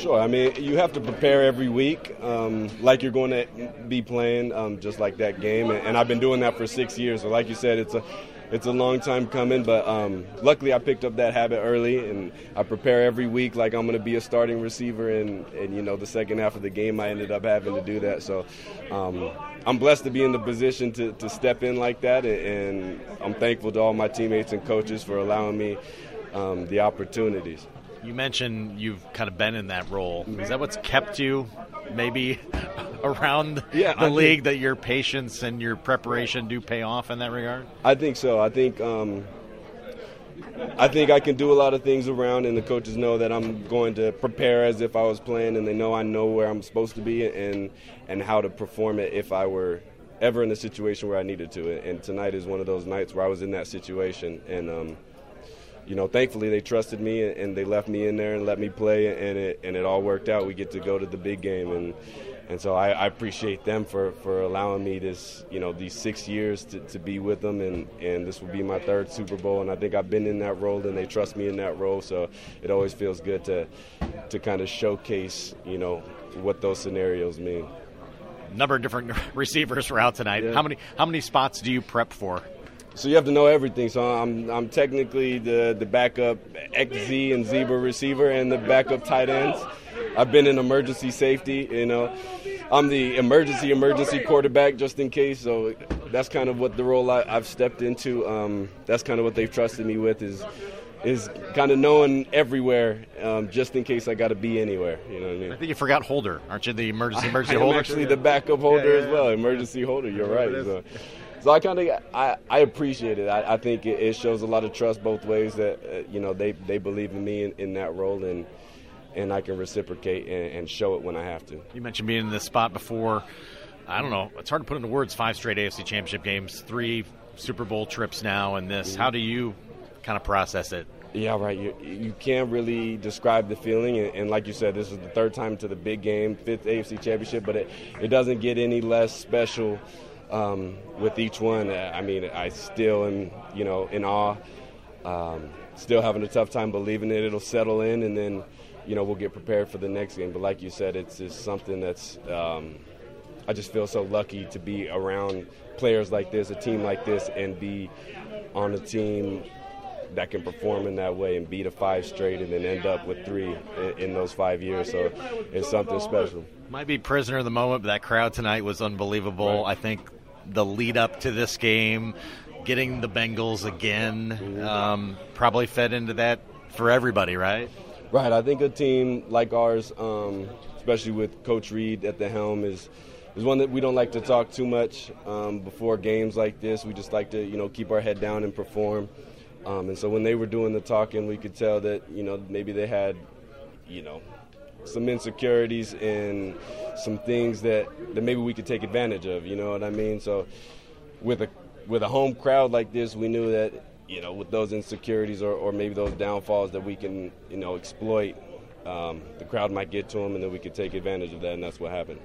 Sure. I mean, you have to prepare every week, um, like you're going to be playing, um, just like that game. And, and, I've been doing that for six years. So, like you said, it's a it's a long time coming. But um, luckily, I picked up that habit early, and I prepare every week like I'm going to be a starting receiver. And, and you know, the second half of the game, I ended up having to do that. So. Um, I'm blessed to be in the position to, to step in like that, and I'm thankful to all my teammates and coaches for allowing me um, the opportunities. You mentioned you've kind of been in that role. Is that what's kept you maybe around yeah, the I league think, that your patience and your preparation do pay off in that regard? I think so. I think um, I think I can do a lot of things around, and the coaches know that I'm going to prepare as if I was playing, and they know I know where I'm supposed to be and and how to perform it if I were ever in a situation where I needed to. And tonight is one of those nights where I was in that situation, and um, you know, thankfully they trusted me and they left me in there and let me play, and it and it all worked out. We get to go to the big game, and and so I, I appreciate them for, for allowing me this, you know, these six years to, to be with them, and and this will be my third Super Bowl, and I think I've been in that role, and they trust me in that role, so it always feels good to to kind of showcase, you know, what those scenarios mean. Number of different receivers were out tonight. Yeah. How many how many spots do you prep for? So you have to know everything. So I'm I'm technically the the backup XZ and zebra receiver and the backup tight ends. I've been in emergency safety. You know, I'm the emergency emergency quarterback just in case. So that's kind of what the role I, have stepped into. Um, that's kind of what they've trusted me with is is kind of knowing everywhere, um, just in case I got to be anywhere. You know what I mean? I think you forgot holder, aren't you? The emergency emergency I, holder. actually the backup holder yeah, yeah, as well. Emergency holder. You're right. So. So I kind of I, I appreciate it. I, I think it, it, shows a lot of trust both ways that uh, you know they, they believe in me in, in, that role and and I can reciprocate and, and, show it when I have to. You mentioned being in this spot before. I don't know. It's hard to put into words. Five straight AFC Championship games, three Super Bowl trips now, and this. Mm-hmm. How do you kind of process it? Yeah, right. You, you can't really describe the feeling, and, and, like you said, this is the third time to the big game, fifth AFC Championship, but it, it doesn't get any less special um, with each one. Uh, I mean, I still am, you know, in awe. Um, still having a tough time believing it. it'll settle in, and then, you know, we'll get prepared for the next game. But like you said, it's just something that's. Um, I just feel so lucky to be around players like this, a team like this, and be on a team that can perform in that way and beat a five straight and then end up with three in, in those five years. So it's something special. Might be prisoner of the moment, but that crowd tonight was unbelievable. Right. I think the lead up to this game, getting the Bengals again, um, probably fed into that for everybody, right? Right. I think a team like ours, um, especially with Coach Reid at the helm, is is one that we don't like to talk too much um, before games like this. We just like to, you know, keep our head down and perform. Um, and so when they were doing the talking, we could tell that, you know, maybe they had, you know, some insecurities and some things that, that maybe we could take advantage of. You know what I mean? So with a with a home crowd like this, we knew that you know with those insecurities or, or maybe those downfalls that we can you know exploit, um, the crowd might get to them, and then we could take advantage of that, and that's what happened.